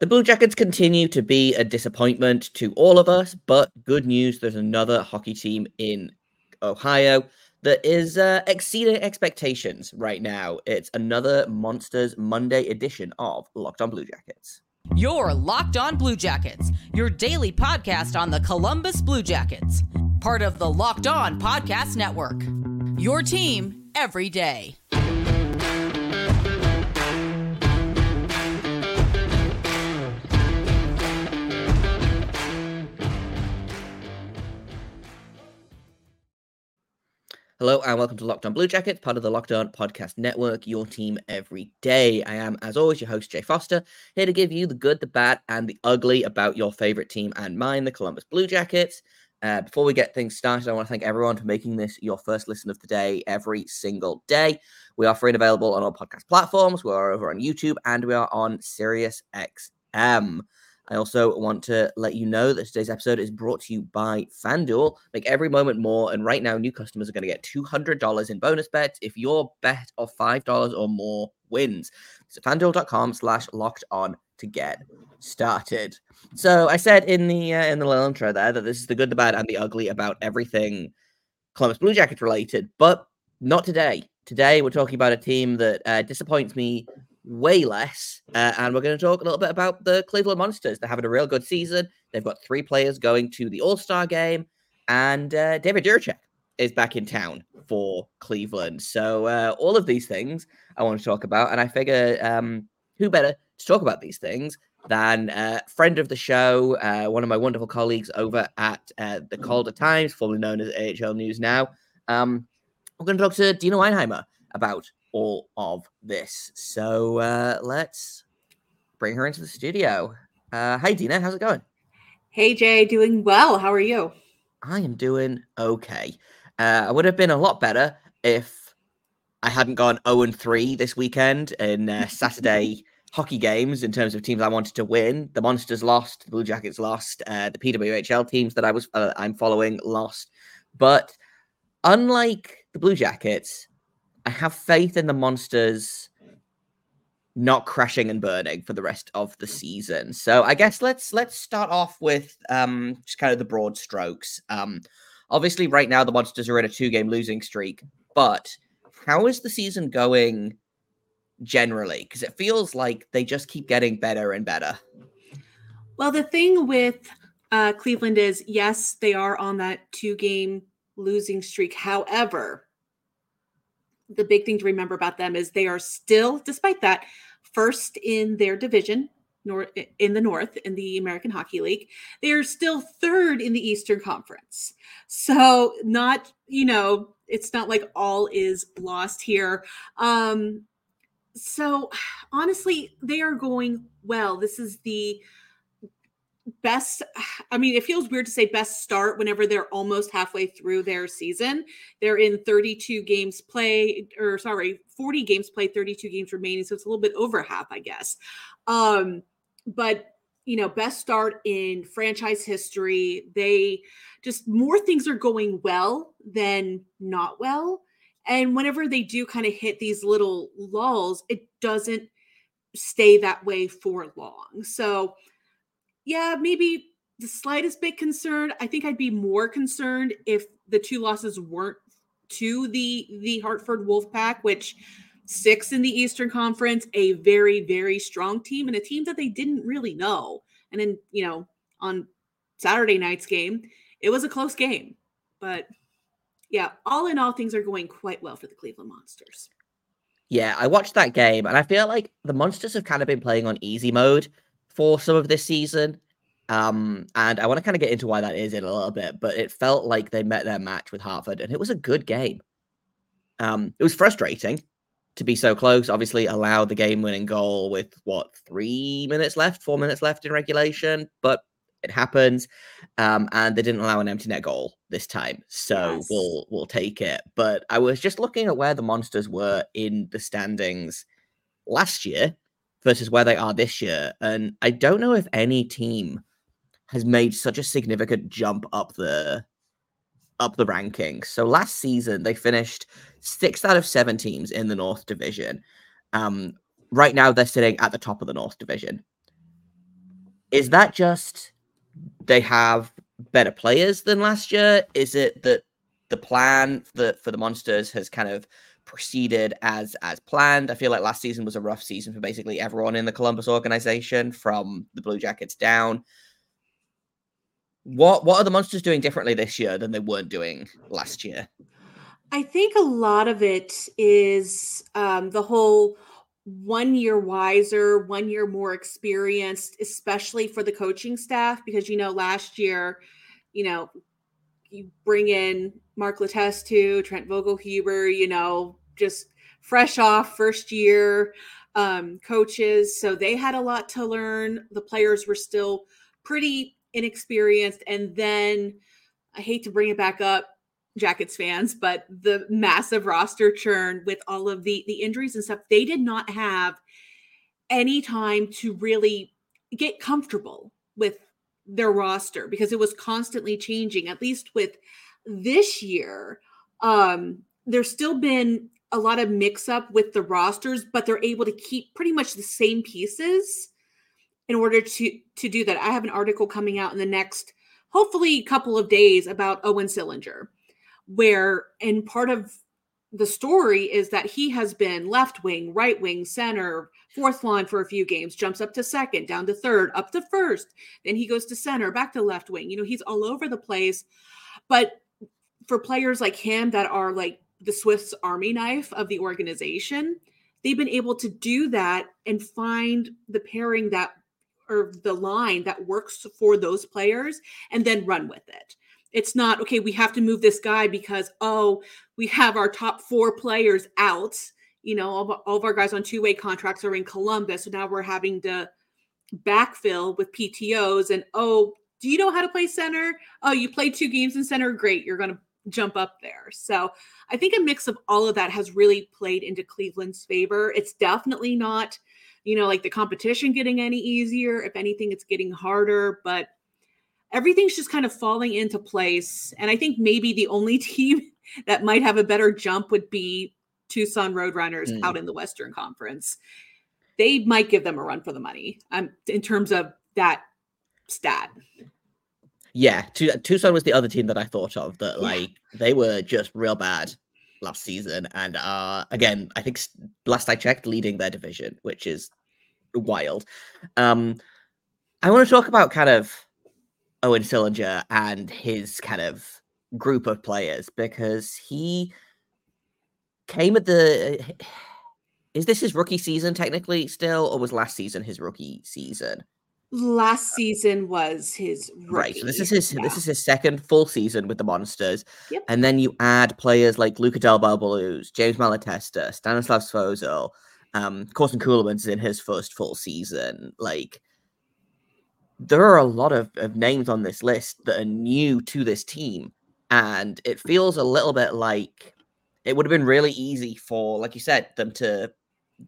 The Blue Jackets continue to be a disappointment to all of us, but good news there's another hockey team in Ohio that is uh, exceeding expectations right now. It's another Monsters Monday edition of Locked On Blue Jackets. Your Locked On Blue Jackets, your daily podcast on the Columbus Blue Jackets, part of the Locked On Podcast Network. Your team every day. Hello and welcome to Locked On Blue Jackets, part of the Locked On Podcast Network, your team every day. I am, as always, your host, Jay Forster, here to give you the good, the bad, and the ugly about your favorite team and mine, the Columbus Blue Jackets. Uh, before we get things started, I want to thank everyone for making this your first listen of the day every single day. We are free and available on all podcast platforms. We are over on YouTube and we are on Sirius XM. I also want to let you know that today's episode is brought to you by FanDuel. Make every moment more. And right now, new customers are going to get $200 in bonus bets if your bet of $5 or more wins. So fanduel.com slash locked on to get started. So I said in the uh, in the little intro there that this is the good, the bad, and the ugly about everything Columbus Blue Jackets related, but not today. Today we're talking about a team that uh, disappoints me way less. Uh, and we're going to talk a little bit about the Cleveland Monsters. They're having a real good season. They've got three players going to the All Star game, and uh, David Jiricek is back in town for Cleveland. So uh, all of these things I want to talk about, and I figure um, who better to talk about these things than uh, friend of the show, uh, one of my wonderful colleagues over at uh, the Calder Times, formerly known as AHL News now. Um, I'm going to talk to Deana Weinheimer about all of this. So uh, let's bring her into the studio. Uh, hi, Deana. How's it going? Hey, Jay. Doing well. How are you? I am doing okay. Uh, I would have been a lot better if I hadn't gone 0 and 3 this weekend in uh, Saturday hockey games in terms of teams I wanted to win. The Monsters lost, the Blue Jackets lost, uh, the PWHL teams that I was uh, I'm following lost. But unlike the Blue Jackets, I have faith in the Monsters not crashing and burning for the rest of the season. So I guess let's let's start off with um just kind of the broad strokes. Um obviously right now the Monsters are in a two-game losing streak, but how is the season going generally? Because it feels like they just keep getting better and better. Well, the thing with uh, Cleveland is, yes, they are on that two-game losing streak. However, the big thing to remember about them is they are still, despite that, first in their division north in the north in the American Hockey League. They are still third in the Eastern Conference. So not, you know, it's not like all is lost here. Um so honestly, they are going well. This is the best i mean it feels weird to say best start whenever they're almost halfway through their season. They're in 32 games play or sorry 40 games played 32 games remaining so it's a little bit over half i guess. Um but you know best start in franchise history they just more things are going well than not well. And whenever they do kind of hit these little lulls it doesn't stay that way for long. So yeah, maybe the slightest bit concerned. I think I'd be more concerned if the two losses weren't to the the Hartford Wolfpack, which six in the Eastern Conference, a very very strong team and a team that they didn't really know. And then you know on Saturday night's game, it was a close game, but yeah, all in all, things are going quite well for the Cleveland Monsters. Yeah, I watched that game and I feel like the Monsters have kind of been playing on easy mode for some of this season. Um, and I want to kind of get into why that is in a little bit, but it felt like they met their match with Hartford and it was a good game. Um, it was frustrating to be so close, obviously allowed the game winning goal with what, three minutes left, four minutes left in regulation, but it happens. Um, and they didn't allow an empty net goal this time. So yes. we'll we'll take it. But I was just looking at where the monsters were in the standings last year versus where they are this year. And I don't know if any team has made such a significant jump up the up the rankings. So last season they finished sixth out of seven teams in the North Division. Um, right now they're sitting at the top of the North Division. is that just they have better players than last year? Is it that the plan for, for the monsters has kind of proceeded as as planned. I feel like last season was a rough season for basically everyone in the Columbus organization, from the Blue Jackets down. What what are the monsters doing differently this year than they weren't doing last year? I think a lot of it is um, the whole one year wiser, one year more experienced, especially for the coaching staff, because you know last year, you know, you bring in Mark Letestu, Trent Vogelhuber, you know, just fresh off first year um, coaches. So they had a lot to learn. The players were still pretty inexperienced. And then I hate to bring it back up, Jackets fans, but the massive roster churn with all of the the injuries and stuff, they did not have any time to really get comfortable with their roster because it was constantly changing. At least with this year, um, there's still been a lot of mix up with the rosters, but they're able to keep pretty much the same pieces in order to to do that. I have an article coming out in the next hopefully couple of days about Owen Sillinger, where and part of the story is that he has been left wing, right wing, center, fourth line for a few games, jumps up to second, down to third, up to first. Then he goes to center, back to left wing. You know, he's all over the place. But for players like him that are like the Swiss Army knife of the organization, they've been able to do that and find the pairing that or the line that works for those players and then run with it. It's not okay, we have to move this guy because oh, we have our top four players out. You know, all, all of our guys on two way contracts are in Columbus. So now we're having to backfill with PTOs and oh, do you know how to play center? Oh, you played two games in center. Great. You're going to jump up there. So I think a mix of all of that has really played into Cleveland's favor. It's definitely not, you know, like the competition getting any easier. If anything, it's getting harder, but everything's just kind of falling into place. And I think maybe the only team that might have a better jump would be Tucson Roadrunners mm. out in the Western Conference. They might give them a run for the money um, in terms of that stat. Yeah, Tucson was the other team that I thought of that like yeah. they were just real bad last season, and uh again, I think last I checked, leading their division, which is wild. Um, I want to talk about kind of Owen Sillinger and his kind of group of players because he came at the. Is this his rookie season technically still, or was last season his rookie season? Last season was his rookie. right. So this is his yeah. this is his second full season with the Monsters, yep. and then you add players like Luca Del Blues, James Malatesta, Stanislav Svozil, um, Corson Ceulemans in his first full season. Like there are a lot of, of names on this list that are new to this team, and it feels a little bit like it would have been really easy for, like you said, them to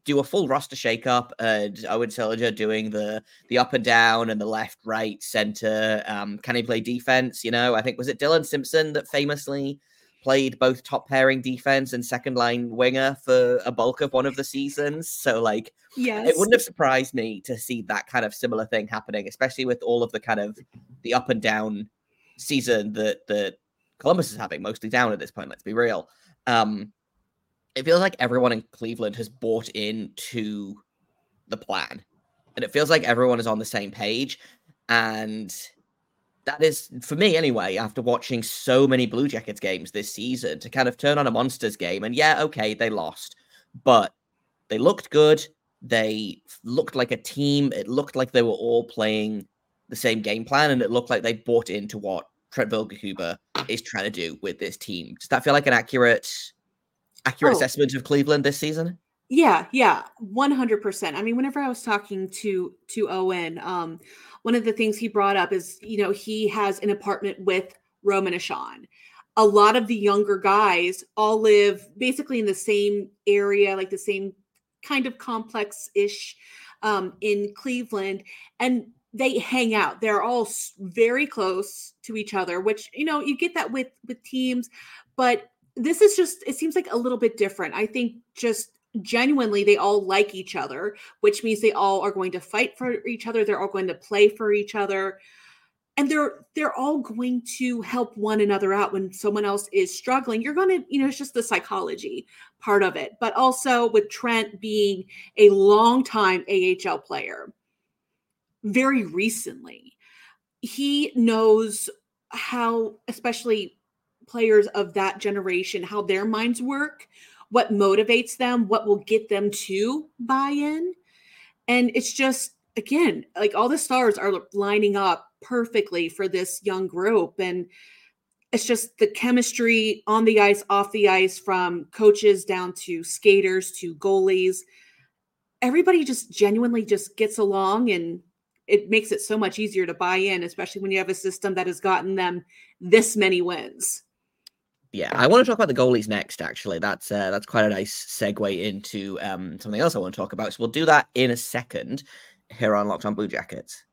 do a full roster shakeup and Owen Sillinger doing the the up and down and the left, right, center. Um, can he play defense? You know, I think was it Dillon Simpson that famously played both top pairing defense and second line winger for a bulk of one of the seasons. So like yes. it wouldn't have surprised me to see that kind of similar thing happening, especially with all of the kind of the up and down season that that Columbus is having, mostly down at this point, let's be real. Um, it feels like everyone in Cleveland has bought into the plan. And it feels like everyone is on the same page. And that is, for me anyway, after watching so many Blue Jackets games this season, to kind of turn on a Monsters game. And yeah, okay, they lost, but they looked good. They looked like a team. It looked like they were all playing the same game plan. And it looked like they bought into what Trent Vogelhuber is trying to do with this team. Does that feel like an accurate accurate oh. assessment of Cleveland this season? Yeah, yeah, one hundred percent. I mean, whenever I was talking to to Owen, um, one of the things he brought up is you know he has an apartment with Roman Ahcan. A lot of the younger guys all live basically in the same area, like the same kind of complex ish um, in Cleveland, and they hang out. They're all very close to each other, which you know you get that with with teams, but this is just it seems like a little bit different. I think just genuinely they all like each other, which means they all are going to fight for each other. They're all going to play for each other. And they're they're all going to help one another out when someone else is struggling. You're going to, you know, it's just the psychology part of it. But also with Trent being a long-time AHL player, very recently, he knows how, especially players of that generation, how their minds work, what motivates them, what will get them to buy in. And it's just, again, like all the stars are lining up perfectly for this young group. And it's just the chemistry on the ice, off the ice, from coaches down to skaters to goalies. Everybody just genuinely just gets along and it makes it so much easier to buy in, especially when you have a system that has gotten them this many wins. Yeah, I want to talk about the goalies next. Actually, that's uh, that's quite a nice segue into um, something else I want to talk about. So we'll do that in a second here on Locked On Blue Jackets.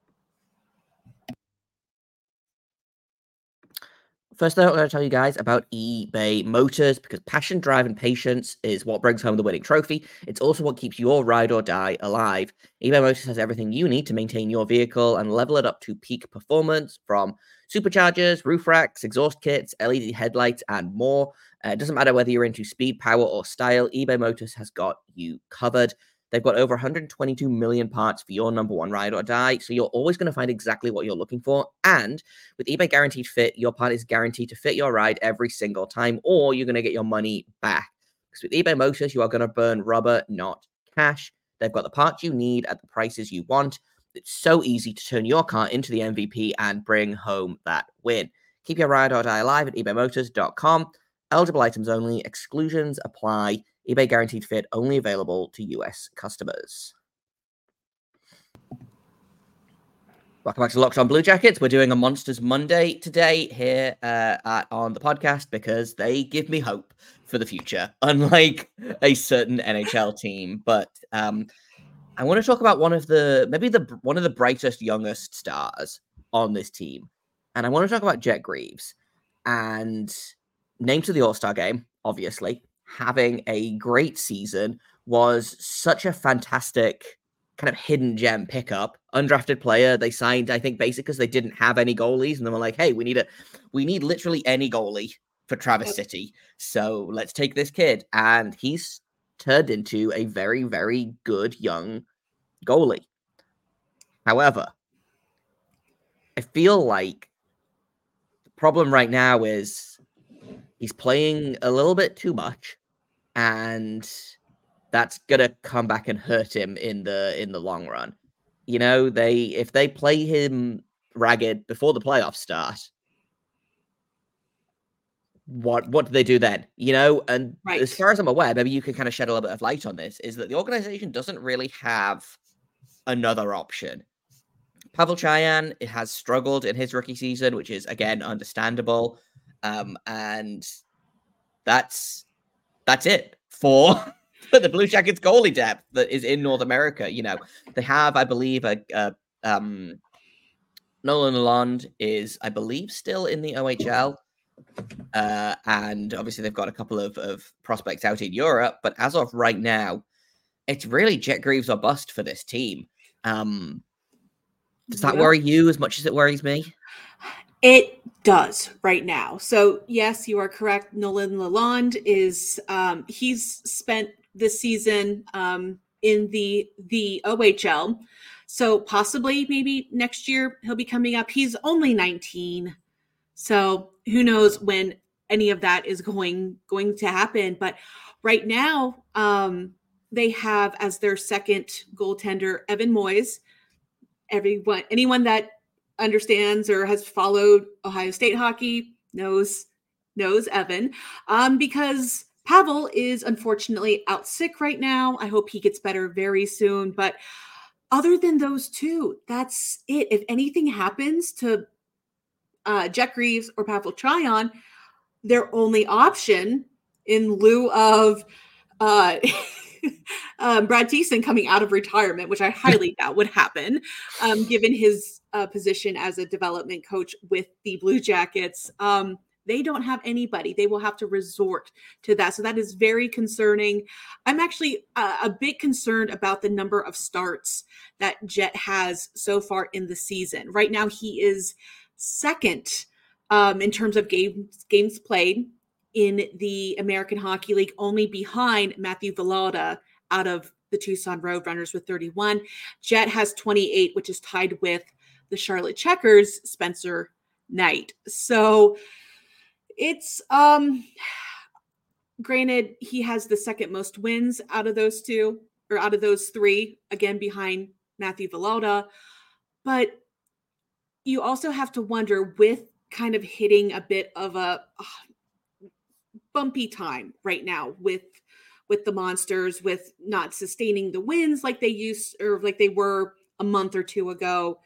First, though, I'm going to tell you guys about eBay Motors because passion, drive, and patience is what brings home the winning trophy. It's also what keeps your ride or die alive. eBay Motors has everything you need to maintain your vehicle and level it up to peak performance from superchargers, roof racks, exhaust kits, LED headlights, and more. Uh, it doesn't matter whether you're into speed, power, or style, eBay Motors has got you covered. They've got over 122 million parts for your number one ride or die. So you're always going to find exactly what you're looking for. And with eBay Guaranteed Fit, your part is guaranteed to fit your ride every single time, or you're going to get your money back. Because with eBay Motors, you are going to burn rubber, not cash. They've got the parts you need at the prices you want. It's so easy to turn your car into the MVP and bring home that win. Keep your ride or die alive at ebaymotors.com. Eligible items only, exclusions apply eBay Guaranteed Fit only available to US customers. Welcome back to Locked On Blue Jackets. We're doing a Monsters Monday today here uh, at, on the podcast because they give me hope for the future, unlike a certain NHL team. But um, I want to talk about one of the maybe the one of the brightest, youngest stars on this team, and I want to talk about Jet Greaves and named to the All Star game, obviously having a great season was such a fantastic kind of hidden gem pickup. Undrafted player they signed i think basically because they didn't have any goalies and they were like hey we need a we need literally any goalie for Traverse City so let's take this kid. And he's turned into a very very good young goalie. However i feel like the problem right now is he's playing a little bit too much and that's gonna come back and hurt him in the in the long run you know they if they play him ragged before the playoffs start what what do they do then you know and right. as far as i'm aware maybe you can kind of shed a little bit of light on this is that the organization doesn't really have another option Pavel Cajan has struggled in his rookie season, which is again understandable. Um, and that's that's it for the Blue Jackets goalie depth that is in North America. You know, they have, I believe, a, a um, Nolan Lalonde is, I believe, still in the OHL. Uh, and obviously, they've got a couple of, of prospects out in Europe. But as of right now, it's really Jet Greaves or bust for this team. Um, does that worry you as much as it worries me? It does right now. So yes, you are correct. Nolan Lalonde is um, he's spent this season um, in the the OHL. So possibly maybe next year he'll be coming up. He's only 19. So who knows when any of that is going going to happen. But right now, um, they have as their second goaltender Evan Moyes. Everyone, anyone that understands or has followed Ohio State hockey knows knows Evan um, because Pavel is unfortunately out sick right now. I hope he gets better very soon. But other than those two, that's it. If anything happens to uh, Jet Greaves or Pavel Cajan, their only option in lieu of uh, um, Brad Thiessen coming out of retirement, which I highly doubt would happen, um, given his uh, position as a development coach with the Blue Jackets. Um, They don't have anybody. They will have to resort to that. So that is very concerning. I'm actually uh, a bit concerned about the number of starts that Jet has so far in the season. Right now, he is second um, in terms of games games played in the American Hockey League, only behind Matthew Villalta out of the Tucson Roadrunners with 31. Jet has 28, which is tied with the Charlotte Checkers, Spencer Knight. So it's um granted he has the second most wins out of those two or out of those three, again behind Matthew Villalta. But you also have to wonder with kind of hitting a bit of a uh, bumpy time right now with with the monsters with not sustaining the wins like they used or like they were a month or two ago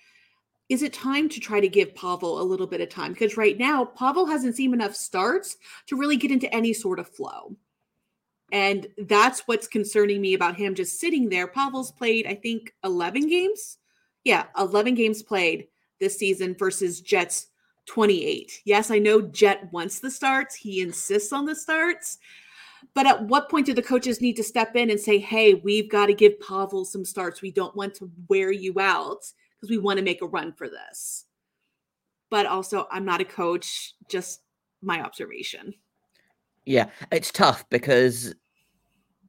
is it time to try to give Pavel a little bit of time because right now Pavel hasn't seen enough starts to really get into any sort of flow and that's what's concerning me about him just sitting there Pavel's played I think 11 games yeah 11 games played this season versus Jets 28. Yes, I know Jet wants the starts. He insists on the starts. But at what point do the coaches need to step in and say, hey, we've got to give Pavel some starts. We don't want to wear you out because we want to make a run for this. But also, I'm not a coach, just my observation. Yeah, it's tough because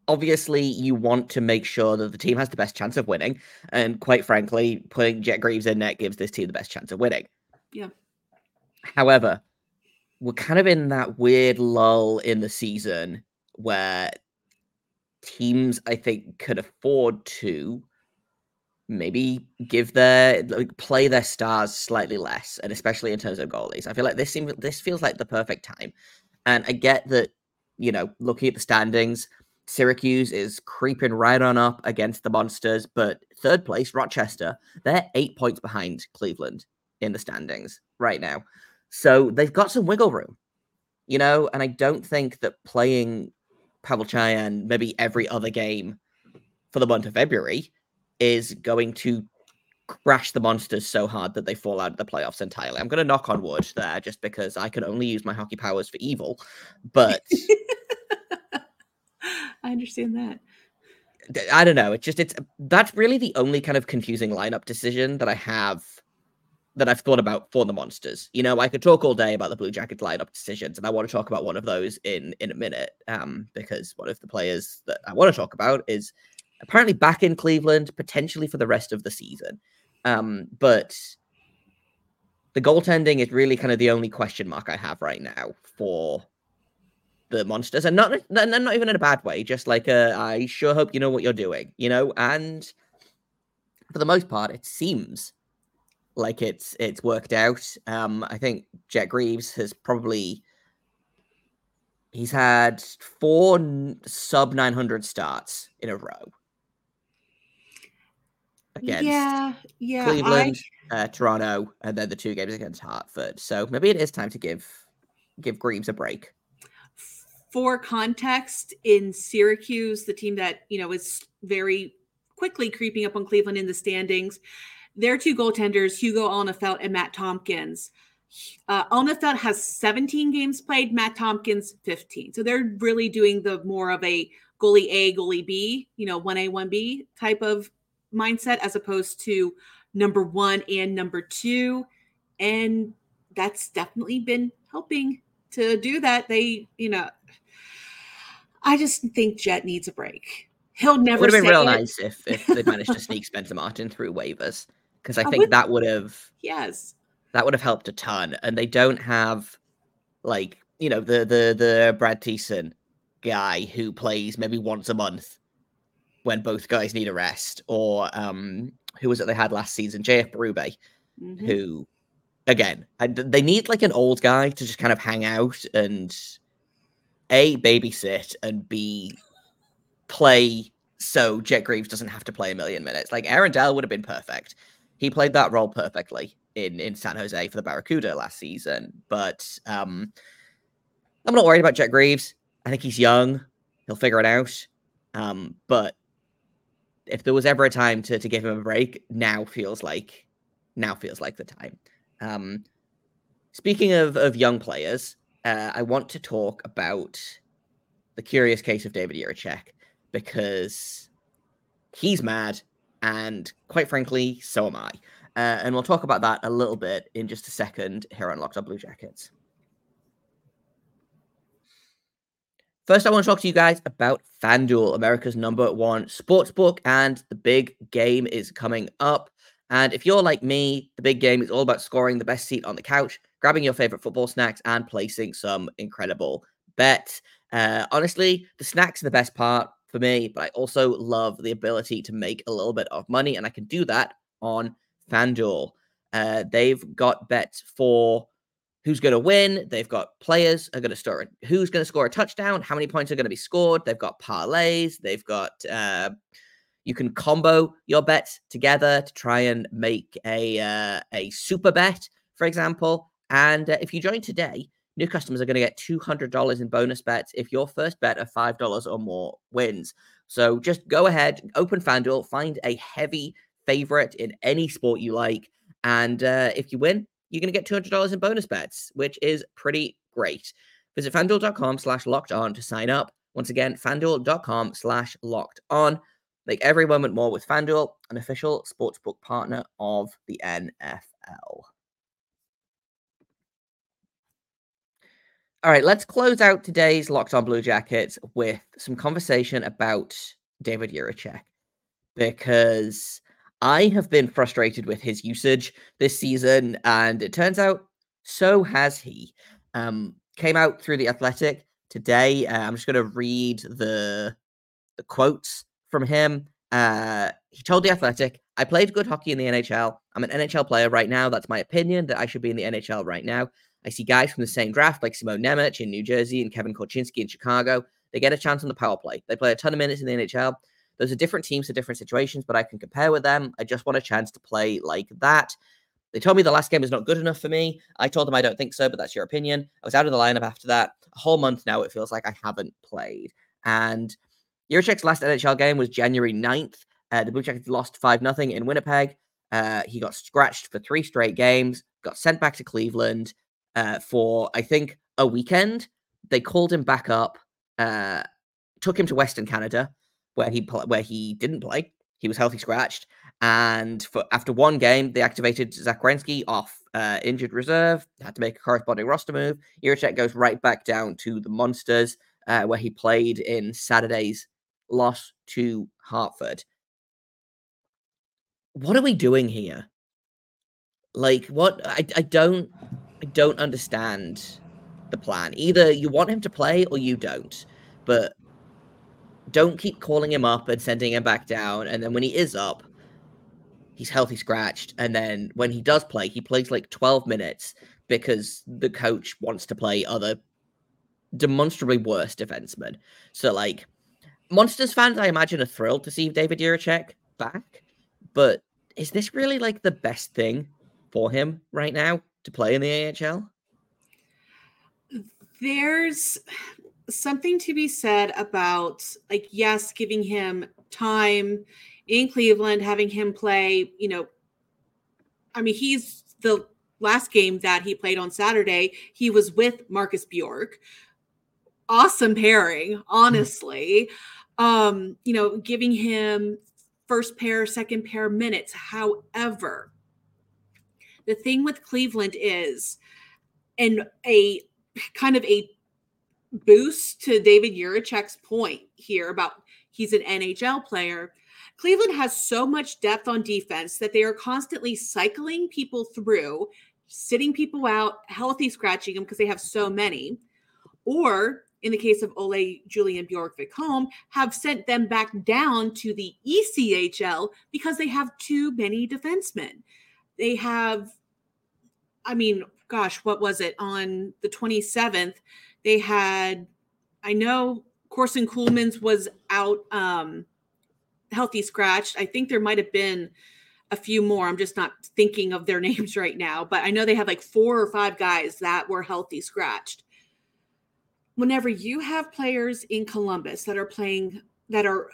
obviously you want to make sure that the team has the best chance of winning. And quite frankly, putting Jet Greaves in net gives this team the best chance of winning. Yeah. However, we're kind of in that weird lull in the season where teams, I think, could afford to maybe give their like, play their stars slightly less, and especially in terms of goalies. I feel like this seems this feels like the perfect time. And I get that, you know, looking at the standings, Syracuse is creeping right on up against the monsters, but third place, Rochester, they're eight points behind Cleveland in the standings right now. So they've got some wiggle room, you know, and I don't think that playing Pavel Cajan maybe every other game for the month of February is going to crash the monsters so hard that they fall out of the playoffs entirely. I'm going to knock on wood there just because I can only use my hockey powers for evil. But I understand that. I don't know. It's just it's that's really the only kind of confusing lineup decision that I have that I've thought about for the monsters. You know, I could talk all day about the Blue Jackets lineup decisions, and I want to talk about one of those in in a minute. Um, because one of the players that I want to talk about is apparently back in Cleveland, potentially for the rest of the season. Um, but the goaltending is really kind of the only question mark I have right now for the monsters, and not not, not even in a bad way. Just like uh, I sure hope you know what you're doing, you know. And for the most part, it seems like it's it's worked out. Um, I think Jet Greaves has probably he's had four sub 900 starts in a row. Against yeah, yeah, Cleveland, I... uh, Toronto, and then the two games against Hartford. So maybe it is time to give give Greaves a break. For context, in Syracuse, the team that you know is very quickly creeping up on Cleveland in the standings, their two goaltenders, Hugo Alnefelt and Matt Tompkins. Uh, has 17 games played, Matt Tompkins 15. So they're really doing the more of a goalie A, goalie B, you know, 1A, 1B type of mindset as opposed to number one and number two. And that's definitely been helping to do that. They, you know, I just think Jet needs a break. He'll never. It would have been real it. nice if if they managed to sneak Spencer Martin through waivers because I, I, think would, that would have yes that would have helped a ton. And they don't have like you know the the the Brad Thiessen guy who plays maybe once a month when both guys need a rest, or um who was it they had last season, JF Berube, mm-hmm. who again they need like an old guy to just kind of hang out and a babysit and b play so Jet Greaves doesn't have to play a million minutes. Like Aaron Dell would have been perfect he played that role perfectly in in San Jose for the Barracuda last season. But um, I'm not worried about Jet Greaves. I think he's young. He'll figure it out. Um, but if there was ever a time to to give him a break, now feels like now feels like the time. Um, speaking of of young players, uh, I want to talk about the curious case of David Jiricek because he's mad, and quite frankly, so am I. Uh, and we'll talk about that a little bit in just a second here on Locked On Blue Jackets. First, I want to talk to you guys about FanDuel, America's number one sportsbook, and the big game is coming up. And if you're like me, the big game is all about scoring the best seat on the couch, grabbing your favorite football snacks, and placing some incredible bets. Uh, honestly, the snacks are the best part for me, but I also love the ability to make a little bit of money, and I can do that on FanDuel. Uh, they've got bets for who's going to win. They've got players are going to score who's going to score a touchdown, how many points are going to be scored. They've got parlays. They've got uh, you can combo your bets together to try and make a uh, a super bet, for example. And uh, if you join today, new customers are going to get two hundred dollars in bonus bets if your first bet of five dollars or more wins. So just go ahead, open FanDuel, find a heavy favorite in any sport you like. And uh, if you win, you're going to get $200 in bonus bets, which is pretty great. Visit fanduel.com slash locked on to sign up. Once again, fanduel.com slash locked on. Make every moment more with FanDuel, an official sportsbook partner of the NFL. All right, let's close out today's Locked On Blue Jackets with some conversation about David Jiricek because I have been frustrated with his usage this season, and it turns out so has he. Um, came out through the Athletic today. Uh, I'm just going to read the the quotes from him. Uh, he told the Athletic, "I played good hockey in the NHL. I'm an NHL player right now. That's my opinion. That I should be in the NHL right now. I see guys from the same draft like Simon Nemec in New Jersey and Kevin Korchinski in Chicago. They get a chance on the power play. They play a ton of minutes in the NHL. Those are different teams for different situations, but I can compare with them. I just want a chance to play like that. They told me the last game is not good enough for me. I told them I don't think so, but that's your opinion. I was out of the lineup after that. A whole month now, it feels like I haven't played. And Jiricek's last NHL game was January 9th. Uh, the Blue Jackets lost 5 0 in Winnipeg. Uh, he got scratched for three straight games, got sent back to Cleveland uh, for, I think, a weekend. They called him back up, uh, took him to Western Canada, where he where he didn't play. He was healthy scratched, and for after one game, they activated Zach Werenski off uh, injured reserve. Had to make a corresponding roster move. Jiricek goes right back down to the Monsters, uh, where he played in Saturday's loss to Hartford. What are we doing here? Like, what? I, I don't I don't understand the plan. Either you want him to play or you don't. But don't keep calling him up and sending him back down. And then when he is up, he's healthy scratched. And then when he does play, he plays like 12 minutes because the coach wants to play other demonstrably worse defensemen. So, like, Monsters fans, I imagine, are thrilled to see David Jiricek back. But is this really like the best thing for him right now to play in the AHL? There's something to be said about like yes giving him time in cleveland having him play you know i mean he's the last game that he played on saturday he was with marcus bjork. Awesome pairing honestly. Um you know giving him first pair second pair minutes. However the thing with cleveland is and a kind of a boost to David Jiricek's point here about he's an NHL player. Cleveland has so much depth on defense that they are constantly cycling people through, sitting people out, healthy scratching them because they have so many. Or in the case of Ole Julian Bjorgvik-Holm, have sent them back down to the ECHL because they have too many defensemen. They have, I mean, gosh, what was it on the 27th? They had, I know Corson Ceulemans was out um, healthy scratched. I think there might have been a few more. I'm just not thinking of their names right now, but I know they had like four or five guys that were healthy scratched. Whenever you have players in Columbus that are playing, that are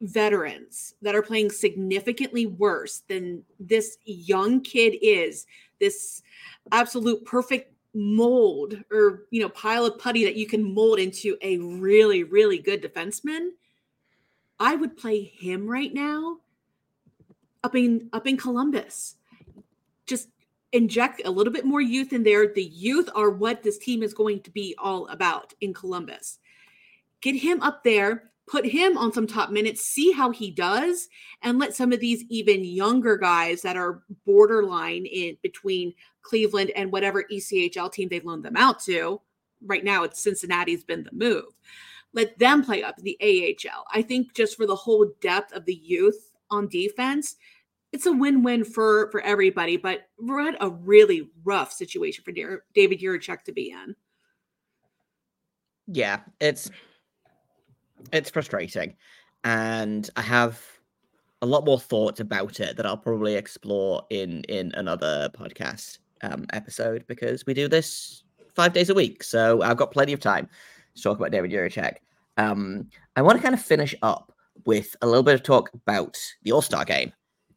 veterans, that are playing significantly worse than this young kid is, this absolute perfect mold or you know pile of putty that you can mold into a really really good defenseman i would play him right now up in up in columbus. Just inject a little bit more youth in there. The youth are what this team is going to be all about in columbus. Get him up there put him on some top minutes, see how he does, and let some of these even younger guys that are borderline in between Cleveland and whatever ECHL team they've loaned them out to. Right now, it's Cincinnati's been the move. Let them play up the AHL. I think just for the whole depth of the youth on defense, it's a win-win for for everybody. But we're at a really rough situation for David Jiricek to be in. Yeah, it's it's frustrating, and I have a lot more thoughts about it that I'll probably explore in in another podcast um, episode because we do this five days a week, so I've got plenty of time to talk about David Jiricek. Um, I want to kind of finish up with a little bit of talk about the All Star Game.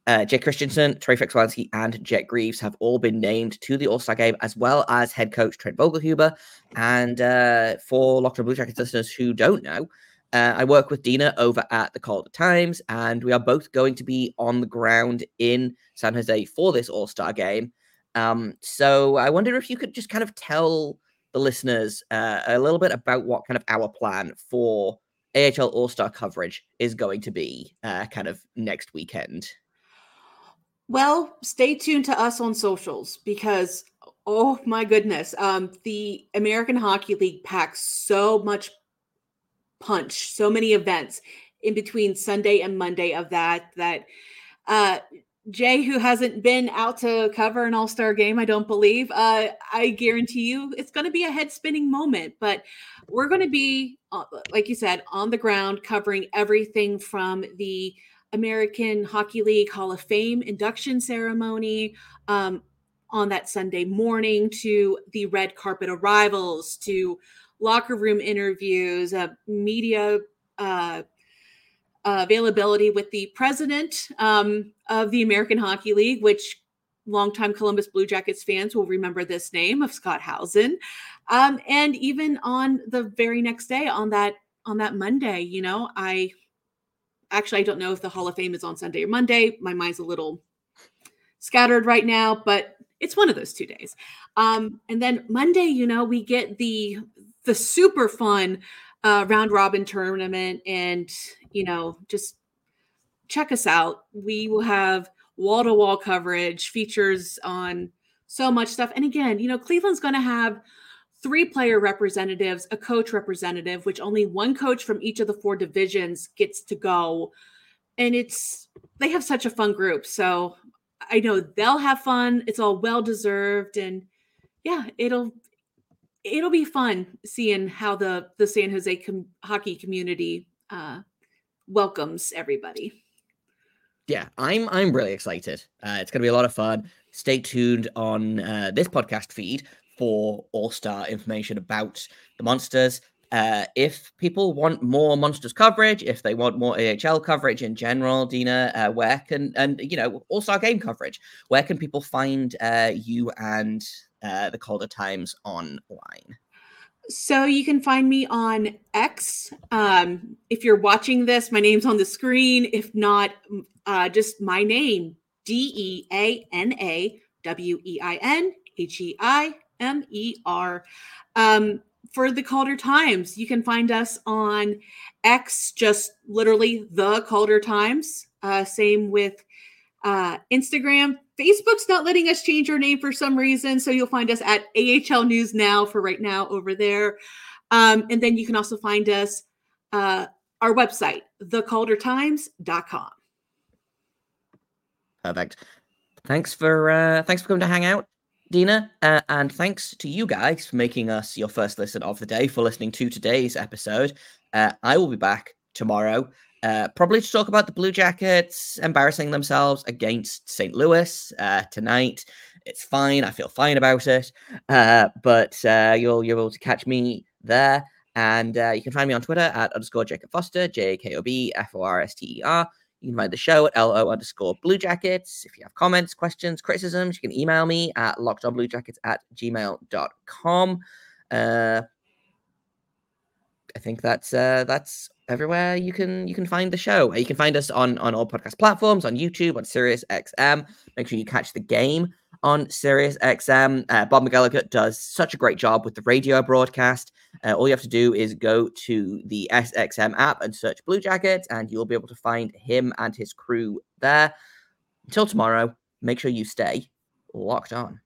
Uh, Jake Christiansen, Trey Fix-Wolansky, and Jet Greaves have all been named to the All Star Game, as well as head coach Trent Vogelhuber. And uh, for Locked On Blue Jackets listeners who don't know, uh, I work with Deana over at the Calder Times, and we are both going to be on the ground in San Jose for this All Star game. Um, so I wonder if you could just kind of tell the listeners uh, a little bit about what kind of our plan for AHL All Star coverage is going to be uh, kind of next weekend. Well, stay tuned to us on socials because oh my goodness, um, the American Hockey League packs so much punch, so many events in between Sunday and Monday of that that uh Jay, who hasn't been out to cover an All Star game, I don't believe. Uh, I guarantee you, it's going to be a head spinning moment. But we're going to be, uh, like you said, on the ground covering everything from the American Hockey League Hall of Fame induction ceremony um, on that Sunday morning to the red carpet arrivals to locker room interviews, uh, media uh, availability with the president um, of the American Hockey League, which longtime Columbus Blue Jackets fans will remember this name of Scott Howson. Um, and even on the very next day, on that on that Monday, you know, I actually I don't know if the Hall of Fame is on Sunday or Monday. My mind's a little scattered right now, but it's one of those two days. Um, and then Monday, you know, we get the the super fun uh, round robin tournament and you know just check us out. We will have wall to wall coverage features on so much stuff. And again you know cleveland's going to have three player representatives a coach representative which only one coach from each of the four divisions gets to go. And it's they have such a fun group. So i know they'll have fun. It's all well deserved and yeah it'll it'll be fun seeing how the the San Jose com- hockey community uh, welcomes everybody. Yeah, I'm I'm really excited. Uh, it's going to be a lot of fun. Stay tuned on uh, this podcast feed for All Star information about the monsters. Uh, if people want more monsters coverage, if they want more AHL coverage in general, Deana, uh, where can and you know All Star game coverage, where can people find uh, you and uh, the Calder Times online? So you can find me on X. Um, if you're watching this, my name's on the screen. If not, uh, just my name D E A N A W E I N H E I M E R. Um, for the Calder Times, you can find us on X, just literally the Calder Times. Uh, same with uh, Instagram, Facebook's not letting us change our name for some reason. So you'll find us at AHL News Now for right now over there. Um, and then you can also find us uh, our website, thecaldertimes.com. Perfect. Thanks for uh, thanks for coming to hang out, Deana, uh, and thanks to you guys for making us your first listen of the day for listening to today's episode. Uh, I will be back tomorrow uh, probably to talk about the Blue Jackets embarrassing themselves against St. Louis uh, tonight. It's fine. I feel fine about it. Uh, but uh, you'll you're able to catch me there, and you can find me on Twitter at underscore Jakob Forster, J A K O B F O R S T E R. You can find the show at LO underscore Blue Jackets. If you have comments, questions, criticisms, you can email me at lockedonbluejackets at gmail.com. Uh, I think that's uh, that's everywhere you can you can find the show. You can find us on on all podcast platforms, on YouTube, on Sirius XM. Make sure you catch the game on Sirius XM. Uh, Bob McElligott does such a great job with the radio broadcast. Uh, all you have to do is go to the SXM app and search Blue Jackets, and you'll be able to find him and his crew there. Until tomorrow, make sure you stay locked on.